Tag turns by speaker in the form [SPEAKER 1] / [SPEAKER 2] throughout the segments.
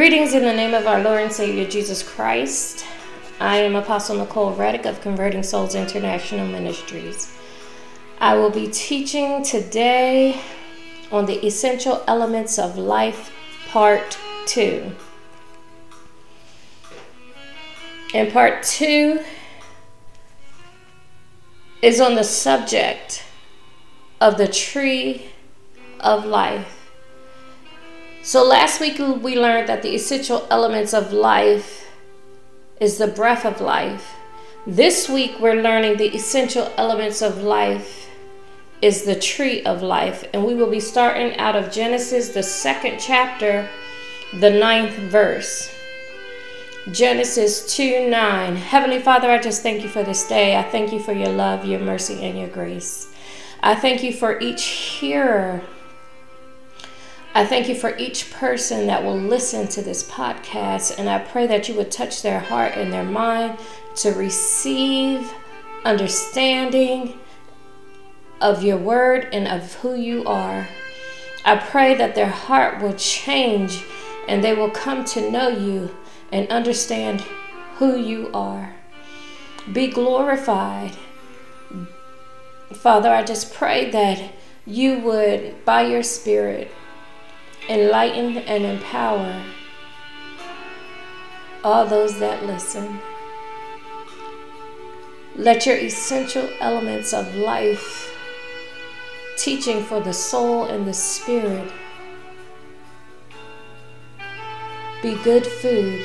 [SPEAKER 1] Greetings in the name of our Lord and Savior Jesus Christ. I am Apostle Nicole Reddick of Converting Souls International Ministries. I will be teaching today on the essential elements of life, part two. And part two is on the subject of the tree of life. So last week we learned that the essential elements of life is the breath of life. This week we're learning the essential elements of life is the tree of life. And we will be starting out of Genesis, the second chapter, the ninth verse. Genesis 2 9. Heavenly Father, I just thank you for this day. I thank you for your love, your mercy, and your grace. I thank you for each hearer I thank you for each person that will listen to this podcast, and I pray that you would touch their heart and their mind to receive understanding of your word and of who you are. I pray that their heart will change and they will come to know you and understand who you are. Be glorified. Father, I just pray that you would, by your Spirit, enlighten and empower all those that listen. Let your essential elements of life, teaching for the soul and the spirit, be good food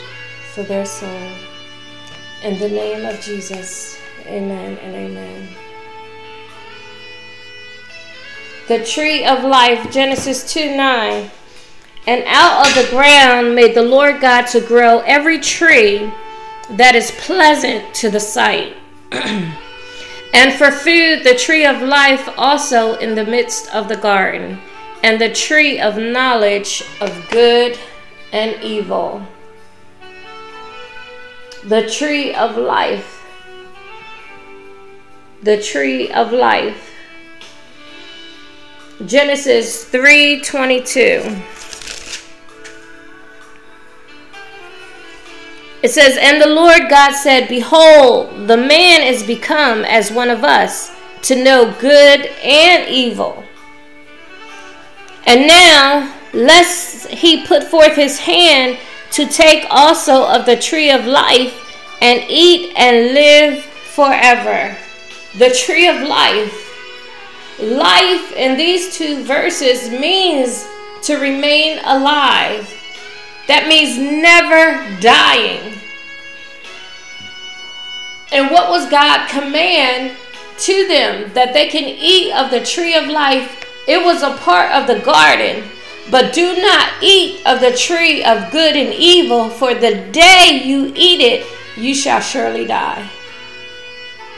[SPEAKER 1] for their soul. In the name of Jesus, amen and amen. The tree of life, Genesis 2 9. And out of the ground made the Lord God to grow every tree that is pleasant to the sight. and for food, the tree of life also in the midst of the garden, and the tree of knowledge of good and evil. The tree of life. The tree of life. Genesis 3:22 It says, And the Lord God said, Behold, the man is become as one of us, to know good and evil. And now, lest he put forth his hand to take also of the tree of life and eat and live forever. The tree of life. Life in these two verses means to remain alive. That means never dying. And what was God command to them that they can eat of the tree of life? It was a part of the garden. But do not eat of the tree of good and evil, for the day you eat it, you shall surely die.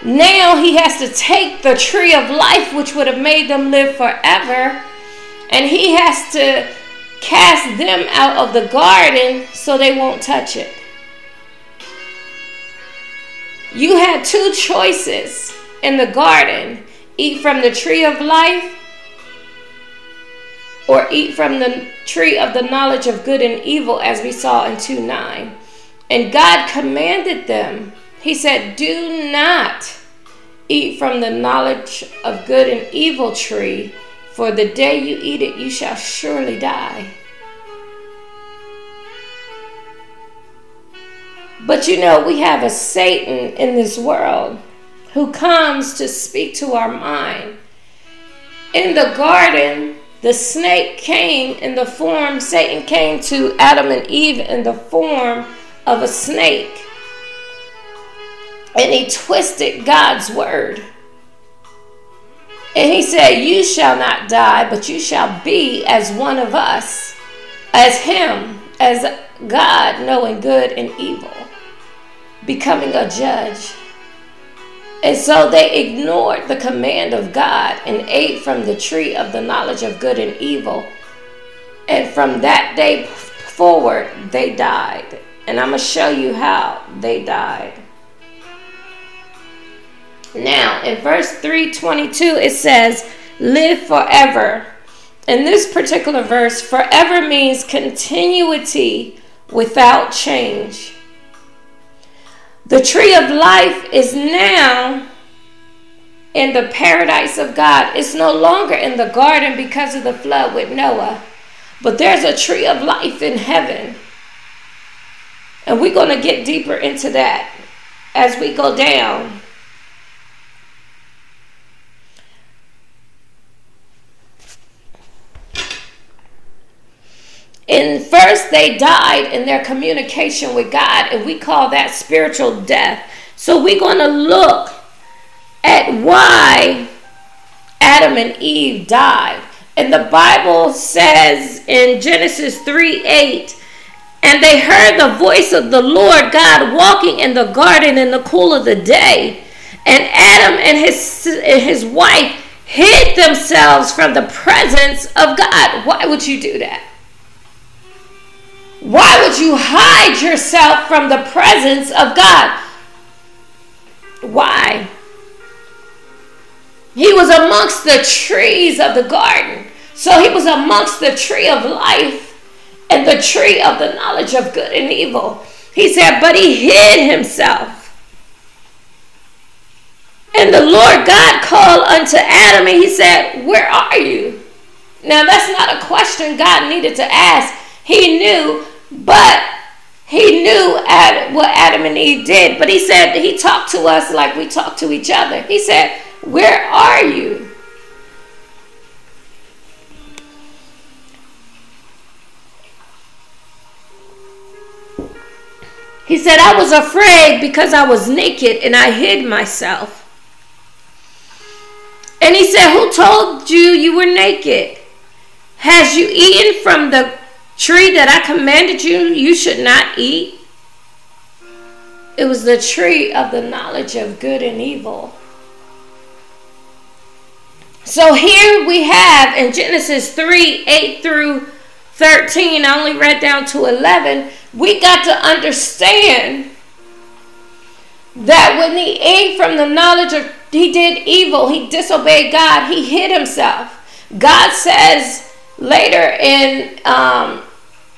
[SPEAKER 1] Now he has to take the tree of life, which would have made them live forever, and he has to cast them out of the garden so they won't touch it. You had two choices in the garden eat from the tree of life or eat from the tree of the knowledge of good and evil, as we saw in 2 9. And God commanded them, He said, Do not eat from the knowledge of good and evil tree, for the day you eat it, you shall surely die. But you know, we have a Satan in this world who comes to speak to our mind. In the garden, the snake came in the form, Satan came to Adam and Eve in the form of a snake. And he twisted God's word. And he said, You shall not die, but you shall be as one of us, as him, as God, knowing good and evil becoming a judge. And so they ignored the command of God and ate from the tree of the knowledge of good and evil. And from that day forward, they died. And I'm going to show you how they died. Now, in verse 322, it says, Live forever. In this particular verse, forever means continuity without change. The tree of life is now in the paradise of God. It's no longer in the garden because of the flood with Noah, but there's a tree of life in heaven. And we're going to get deeper into that as we go down. And first, they died in their communication with God, and we call that spiritual death. So, we're going to look at why Adam and Eve died. And the Bible says in Genesis 3 8, and they heard the voice of the Lord God walking in the garden in the cool of the day. And Adam and his, and his wife hid themselves from the presence of God. Why would you do that? Why would you hide yourself from the presence of God? Why? He was amongst the trees of the garden. So he was amongst the tree of life and the tree of the knowledge of good and evil. He said, but he hid himself. And the Lord God called unto Adam and he said, Where are you? Now, that's not a question God needed to ask. He knew, but he knew what Adam and Eve did. But he said, He talked to us like we talk to each other. He said, Where are you? He said, I was afraid because I was naked and I hid myself. And he said, Who told you you were naked? Has you eaten from the tree that I commanded you you should not eat? It was the tree of the knowledge of good and evil. So here we have in Genesis 3 8 through 13, I only read down to 11. We got to understand that when he ate from the knowledge of, he did evil, he disobeyed God, he hid himself. God says later in um,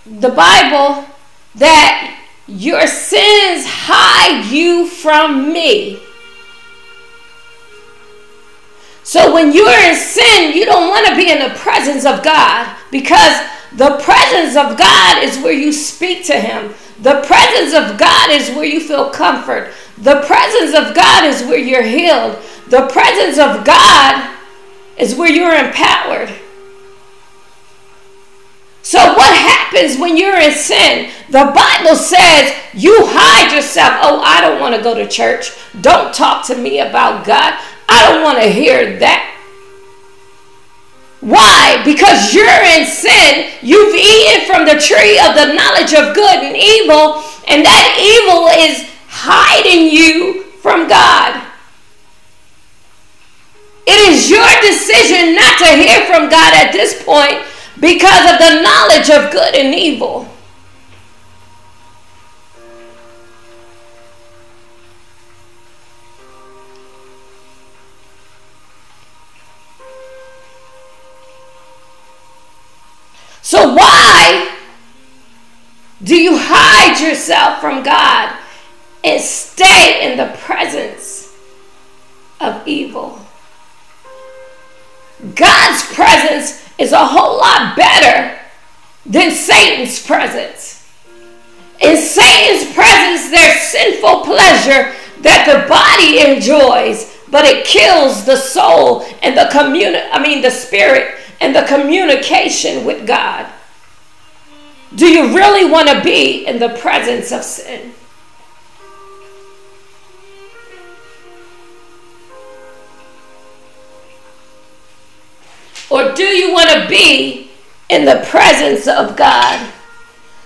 [SPEAKER 1] the Bible that your sins hide you from me. So when you're in sin, you don't want to be in the presence of God because the presence of God is where you speak to Him. The presence of God is where you feel comfort. The presence of God is where you're healed. The presence of God is where you're empowered. So, what happens when you're in sin? The Bible says you hide yourself. Oh, I don't want to go to church. Don't talk to me about God. I don't want to hear that. Why? Because you're in sin. You've eaten from the tree of the knowledge of good and evil, and that evil is hiding you from God. It is your decision not to hear from God at this point because of the knowledge of good and evil. So, why do you hide yourself from God and stay in the presence of evil? God's presence is a whole lot better than Satan's presence. In Satan's presence, there's sinful pleasure that the body enjoys, but it kills the soul and the communi- I mean the spirit and the communication with God. Do you really want to be in the presence of sin? Or do you want to be in the presence of God?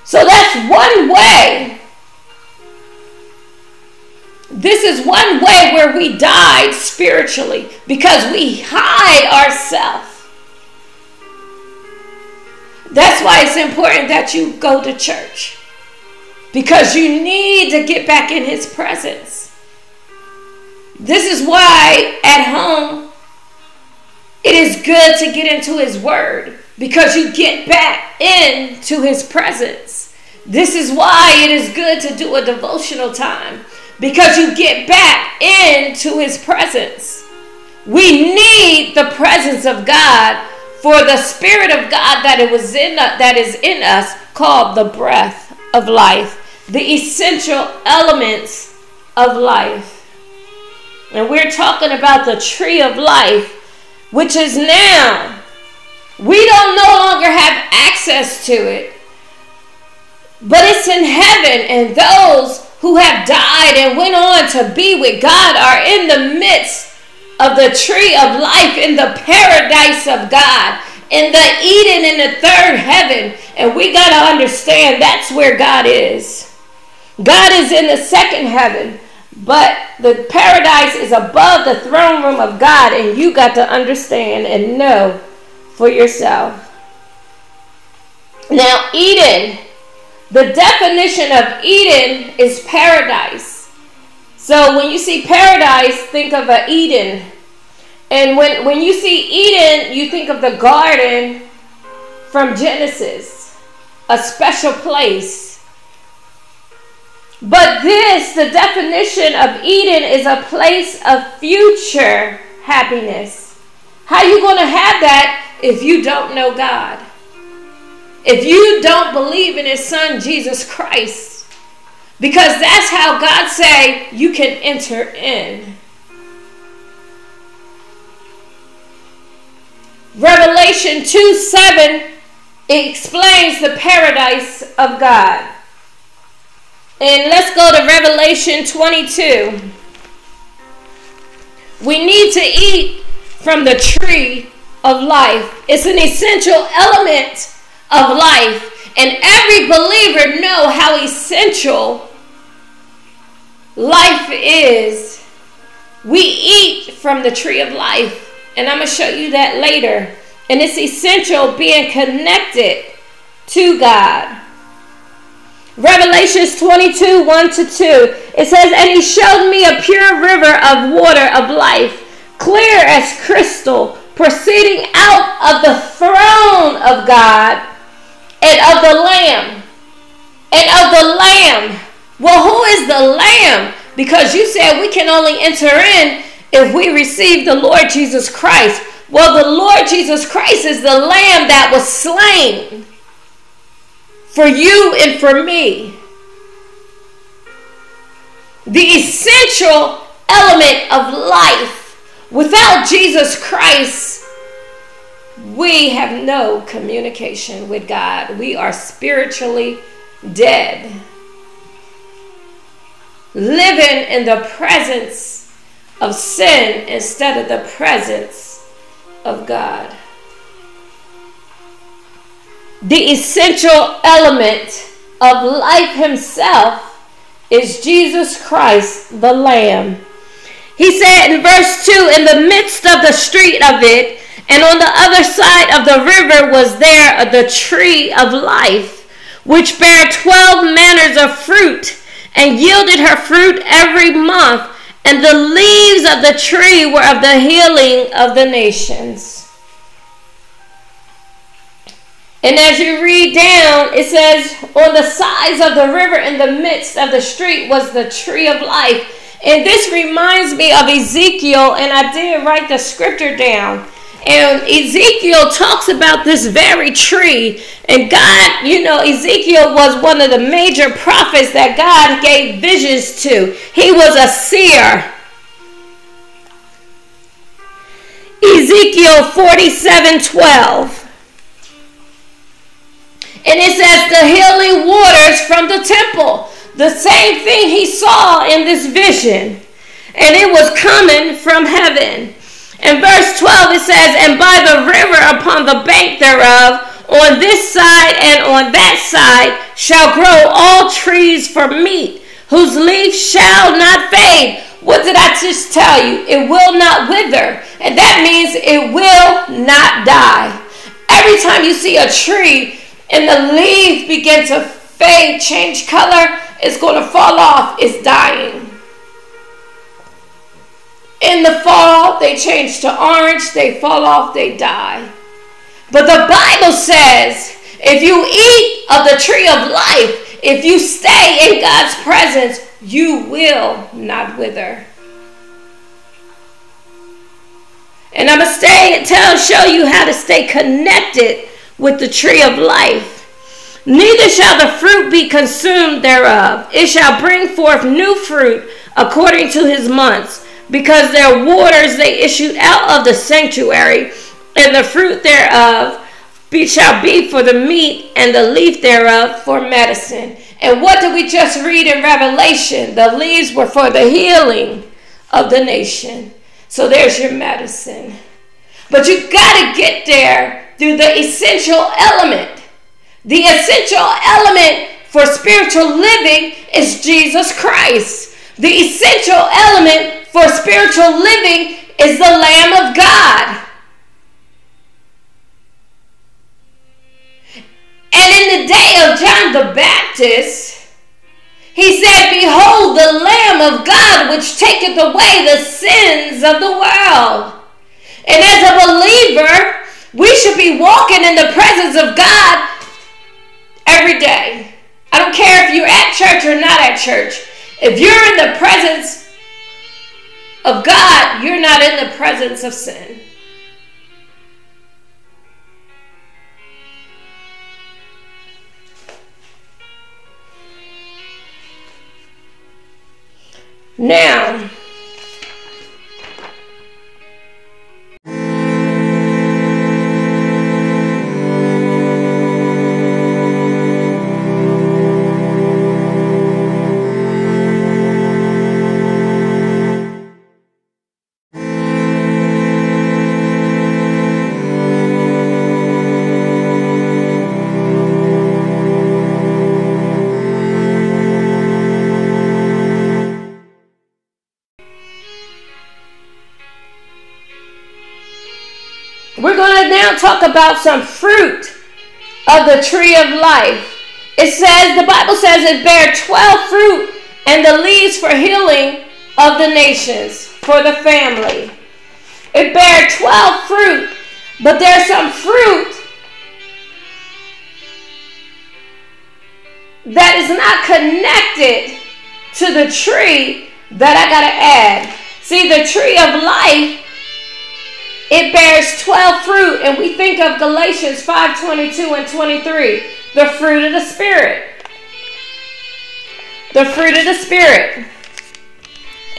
[SPEAKER 1] So that's one way. This is one way where we died spiritually because we hide ourselves. That's why it's important that you go to church. Because you need to get back in His presence. This is why at home it is good to get into His Word because you get back into His presence. This is why it is good to do a devotional time because you get back into his presence. We need the presence of God for the spirit of God that it was in that is in us called the breath of life, the essential elements of life. And we're talking about the tree of life, which is now. We don't no longer have access to it, but it's in heaven, and those who have died and went on to be with God are in the midst of the tree of life in the paradise of God, in the Eden in the third heaven. And we got to understand that's where God is. God is in the second heaven, but the paradise is above the throne room of God, and you got to understand and know for yourself. Now, Eden, the definition of Eden is paradise. So when you see paradise, think of a Eden. And when, when you see Eden, you think of the garden from Genesis, a special place but this, the definition of Eden, is a place of future happiness. How you going to have that if you don't know God? If you don't believe in his son Jesus Christ? Because that's how God say you can enter in. Revelation 2 7 explains the paradise of God. And let's go to Revelation 22. We need to eat from the tree of life. It's an essential element of life. And every believer know how essential life is. We eat from the tree of life. And I'm going to show you that later. And it's essential being connected to God. Revelations 22 1 to 2. It says, And he showed me a pure river of water of life, clear as crystal, proceeding out of the throne of God and of the Lamb. And of the Lamb. Well, who is the Lamb? Because you said we can only enter in if we receive the Lord Jesus Christ. Well, the Lord Jesus Christ is the Lamb that was slain for you and for me. The essential element of life. Without Jesus Christ, we have no communication with God. We are spiritually dead. Living in the presence of sin instead of the presence of God the essential element of life himself is Jesus Christ, the Lamb. He said in verse 2 In the midst of the street of it, and on the other side of the river was there the tree of life, which bare twelve manners of fruit, and yielded her fruit every month, and the leaves of the tree were of the healing of the nations. And as you read down, it says, On the sides of the river in the midst of the street was the tree of life. And this reminds me of Ezekiel, and I did write the scripture down. And Ezekiel talks about this very tree. And God, you know, Ezekiel was one of the major prophets that God gave visions to. He was a seer. Ezekiel 47 12. And it says the healing waters from the temple. The same thing he saw in this vision. And it was coming from heaven. In verse 12 it says, And by the river upon the bank thereof, on this side and on that side, shall grow all trees for meat, whose leaf shall not fade. What did I just tell you? It will not wither. And that means it will not die. Every time you see a tree, and the leaves begin to fade, change color, it's going to fall off, it's dying. In the fall, they change to orange, they fall off, they die. But the Bible says if you eat of the tree of life, If you stay in God's presence, you will not wither. And I'm going to stay and tell, show you how to stay connected with the tree of life. Neither shall the fruit be consumed thereof. It shall bring forth new fruit according to his months, because their waters they issued out of the sanctuary, and the fruit thereof be, shall be for the meat, and the leaf thereof for medicine. And what did we just read in Revelation? The leaves were for the healing of the nation. So there's your medicine. But you got to get there through the essential element. The essential element for spiritual living is Jesus Christ. The essential element for spiritual living is the Lamb of God. And in the day of John the Baptist, he said, Behold the Lamb of God which taketh away the sins of the world. And as a believer, we should be walking in the presence of God every day. I don't care if you're at church or not at church. If you're in the presence of God, you're not in the presence of sin. Now, talk about some fruit of the tree of life. It says, the Bible says it bear 12 fruit and the leaves for healing of the nations, for the family. It bear 12 fruit, but there's some fruit that is not connected to the tree that I got to add. See, the tree of life it bears 12 fruit, and we think of Galatians 5 22 and 23, the fruit of the Spirit. The fruit of the Spirit.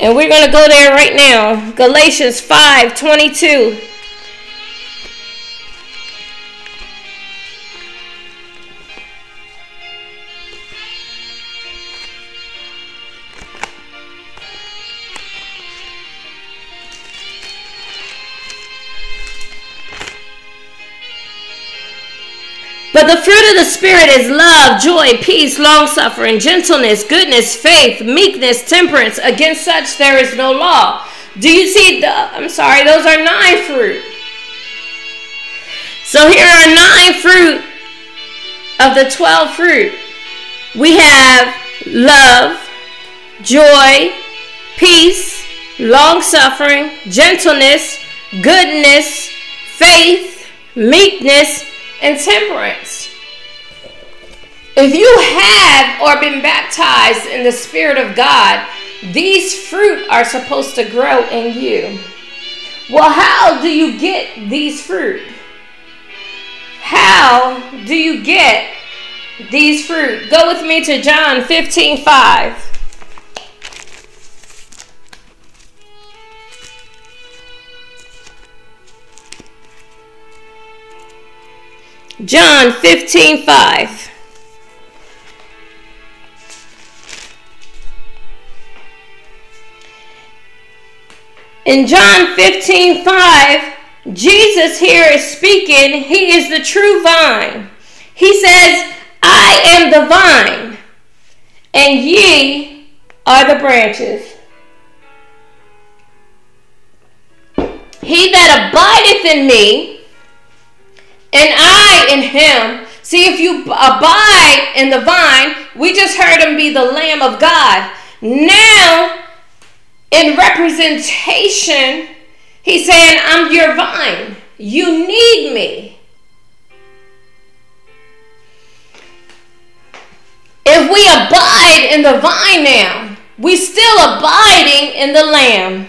[SPEAKER 1] And we're going to go there right now. Galatians 5 22. But the fruit of the Spirit is love, joy, peace, long suffering, gentleness, goodness, faith, meekness, temperance. Against such there is no law. Do you see? The, I'm sorry, those are nine fruit. So here are nine fruit of the 12 fruit. We have love, joy, peace, long suffering, gentleness, goodness, faith, meekness, and temperance. If you have or been baptized in the Spirit of God, these fruit are supposed to grow in you. Well, how do you get these fruit? How do you get these fruit? Go with me to John 15 5. John 15 5. In John 15 5, Jesus here is speaking. He is the true vine. He says, I am the vine, and ye are the branches. He that abideth in me, and I in him. See, if you abide in the vine, we just heard him be the Lamb of God. Now, in representation, he's saying, I'm your vine. You need me. if we abide in the vine now, we still abiding in the Lamb.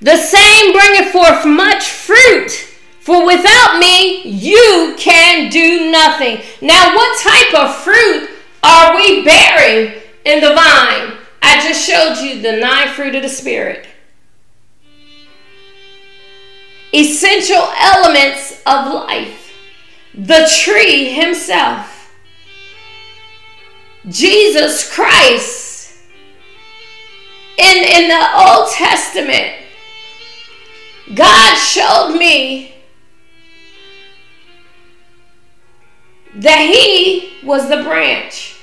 [SPEAKER 1] The same bringeth forth much fruit, for without me you can do nothing. Now, what type of fruit are we bearing in the vine? I just showed you the nine fruit of the Spirit. Essential elements of life. The tree himself. Jesus Christ. In, in the Old Testament, God showed me that He was the branch.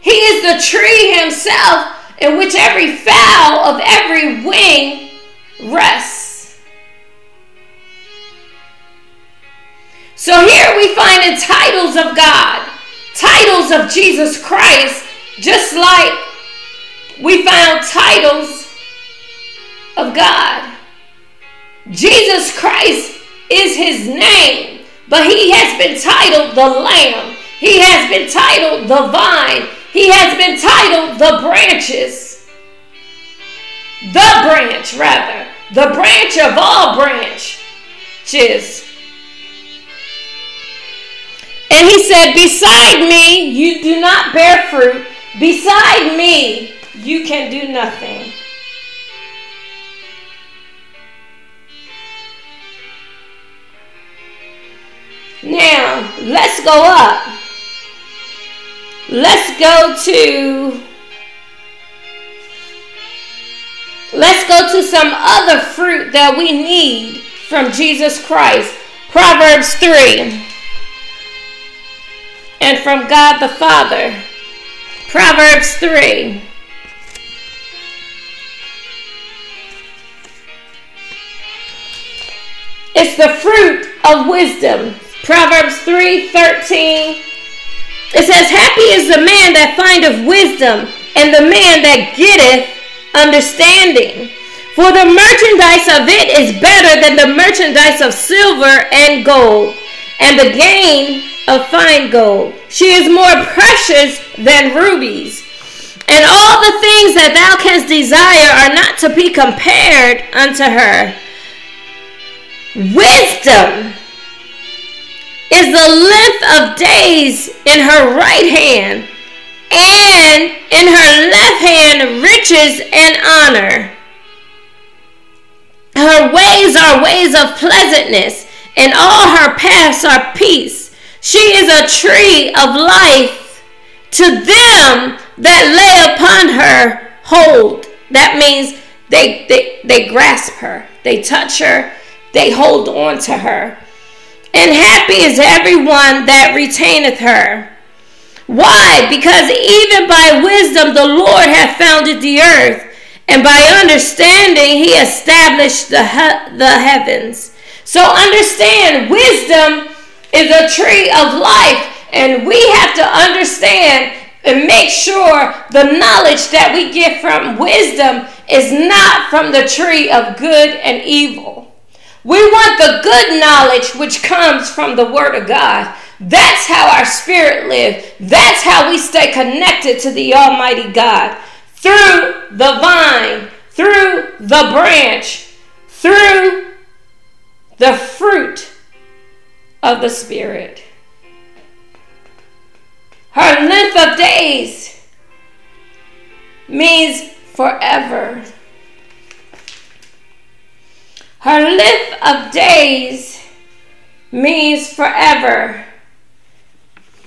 [SPEAKER 1] He is the tree himself in which every fowl of every wing rests. So here we find the titles of God, titles of Jesus Christ, just like we found titles of God. Jesus Christ is his name, but he has been titled the Lamb. He has been titled the Vine. He has been titled the branches. The branch, rather. The branch of all branches. And he said, Beside me, you do not bear fruit. Beside me, you can do nothing. Now, let's go up. Let's go to Let's go to some other fruit that we need from Jesus Christ. Proverbs 3. And from God the Father. Proverbs 3. It's the fruit of wisdom. Proverbs 3 13 it says, Happy is the man that findeth wisdom, and the man that getteth understanding. For the merchandise of it is better than the merchandise of silver and gold, and the gain of fine gold. She is more precious than rubies. And all the things that thou canst desire are not to be compared unto her. Wisdom is the length of days in her right hand, and in her left hand riches and honor. Her ways are ways of pleasantness, and all her paths are peace. She is a tree of life to them that lay upon her hold. That means they, they, they grasp her, they touch her, they hold on to her and happy is everyone that retaineth her. Why? Because even by wisdom the Lord hath founded the earth, and by understanding he established the, he- the heavens. So understand, wisdom is a tree of life, and we have to understand and make sure the knowledge that we get from wisdom is not from the tree of good and evil. We want the good knowledge which comes from the Word of God. That's how our spirit lives. That's how we stay connected to the Almighty God. Through the vine, through the branch, through the fruit of the Spirit. Her length of days means forever. Her length of days means forever.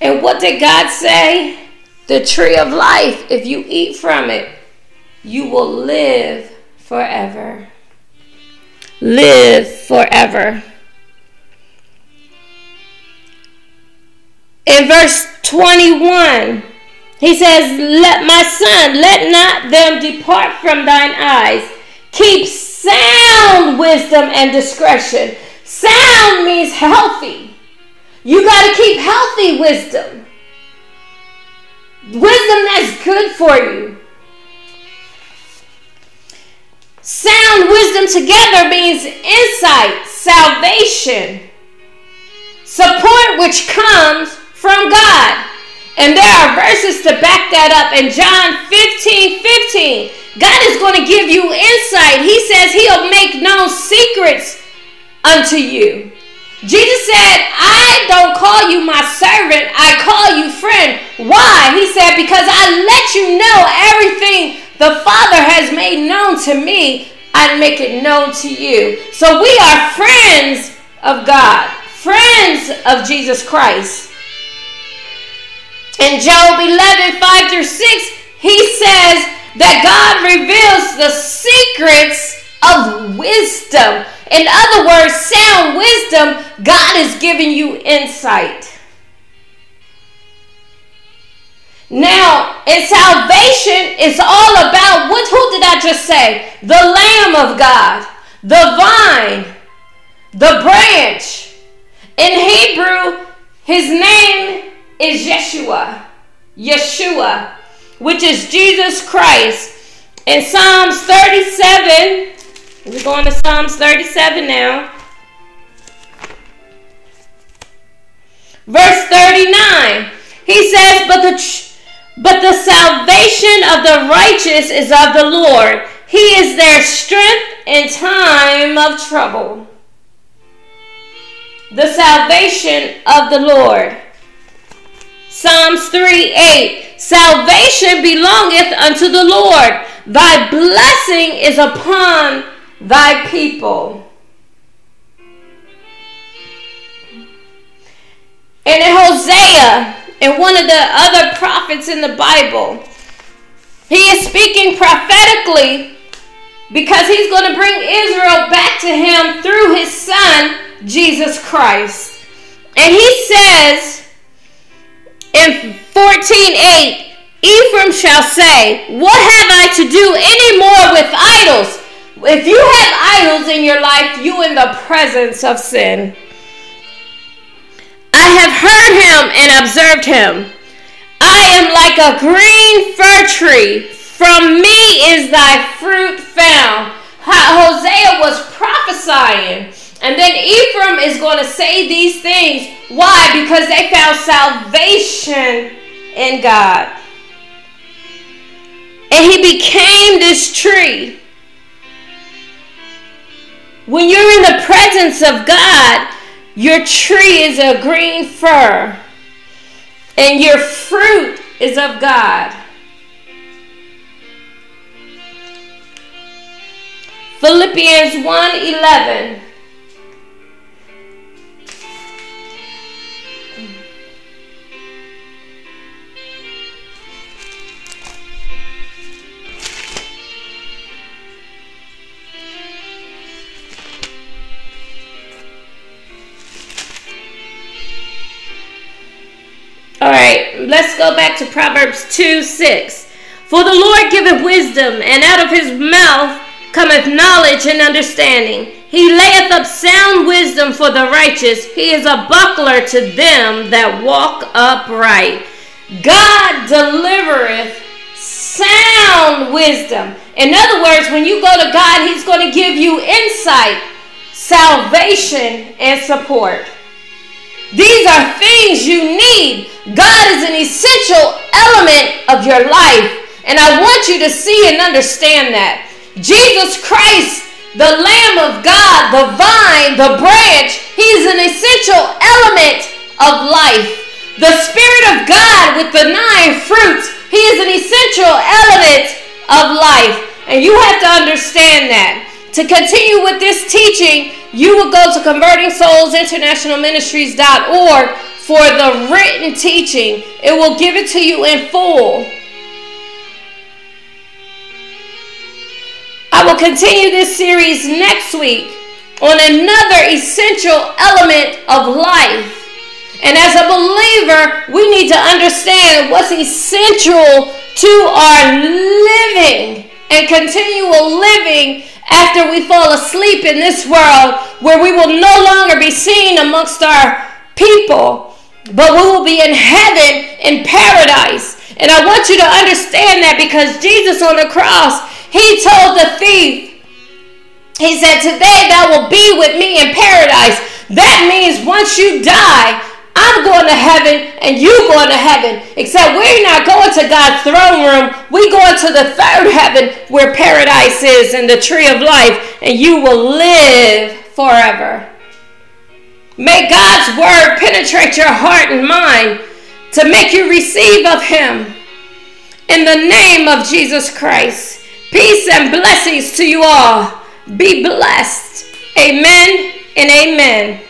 [SPEAKER 1] And what did God say? The tree of life, if you eat from it, you will live forever. Live forever. In verse 21, he says, Let my son, let not them depart from thine eyes. Keep sound wisdom and discretion. Sound means healthy. You got to keep healthy wisdom. Wisdom that's good for you. Sound wisdom together means insight, salvation. support which comes from God. And there are verses to back that up. In John 15 15, God is going to give you insight. He says He'll make known secrets unto you. Jesus said, I don't call you my servant, I call you friend. Why? He said, Because I let you know everything the Father has made known to me, I make it known to you. So we are friends of God, friends of Jesus Christ. In Job 11, 5 through 6, he says that God reveals the secrets of wisdom. In other words, sound wisdom, God is giving you insight. Now, in salvation, it's all about what who did I just say? The Lamb of God, the vine, the branch. In Hebrew, his name is Yeshua. Yeshua, which is Jesus Christ. In Psalms 37, we're going to Psalms 37 now. Verse 39. He says, "But the but the salvation of the righteous is of the Lord. He is their strength in time of trouble." The salvation of the Lord. Psalms 3 8 Salvation belongeth unto the Lord, thy blessing is upon thy people. And in Hosea, and one of the other prophets in the Bible, he is speaking prophetically because he's going to bring Israel back to him through his son, Jesus Christ. And he says, in 14:8, Ephraim shall say, What have I to do any more with idols? If you have idols in your life, you in the presence of sin. I have heard him and observed him. I am like a green fir tree. From me is thy fruit found. Hosea was prophesying and then Ephraim is going to say these things. Why? Because they found salvation in God. And he became this tree. When you're in the presence of God, your tree is a green fir, and your fruit is of God. Philippians 1 11. All right, let's go back to Proverbs 2 6. For the Lord giveth wisdom, and out of his mouth cometh knowledge and understanding. He layeth up sound wisdom for the righteous. He is a buckler to them that walk upright. God delivereth sound wisdom. In other words, when you go to God, He's going to give you insight, salvation, and support. These are things you need. God is an essential element of your life. And I want you to see and understand that. Jesus Christ, the Lamb of God, the vine, the branch, He is an essential element of life. The Spirit of God with the nine fruits, He is an essential element of life. And you have to understand that. To continue with this teaching, you will go to convertingsoulsinternationalministries.org for the written teaching. It will give it to you in full. I will continue this series next week on another essential element of life. And as a believer, we need to understand what's essential to our living and continual living after we fall asleep in this world where we will no longer be seen amongst our people, but we will be in heaven in paradise. And I want you to understand that because Jesus on the cross, he told the thief, he said, Today thou will be with me in paradise. That means once you die, I'm going to heaven and you going to heaven. Except we're not going to God's throne room. We going to the third heaven where paradise is and the tree of life, and you will live forever. May God's word penetrate your heart and mind to make you receive of Him. In the name of Jesus Christ, peace and blessings to you all. Be blessed. Amen and amen.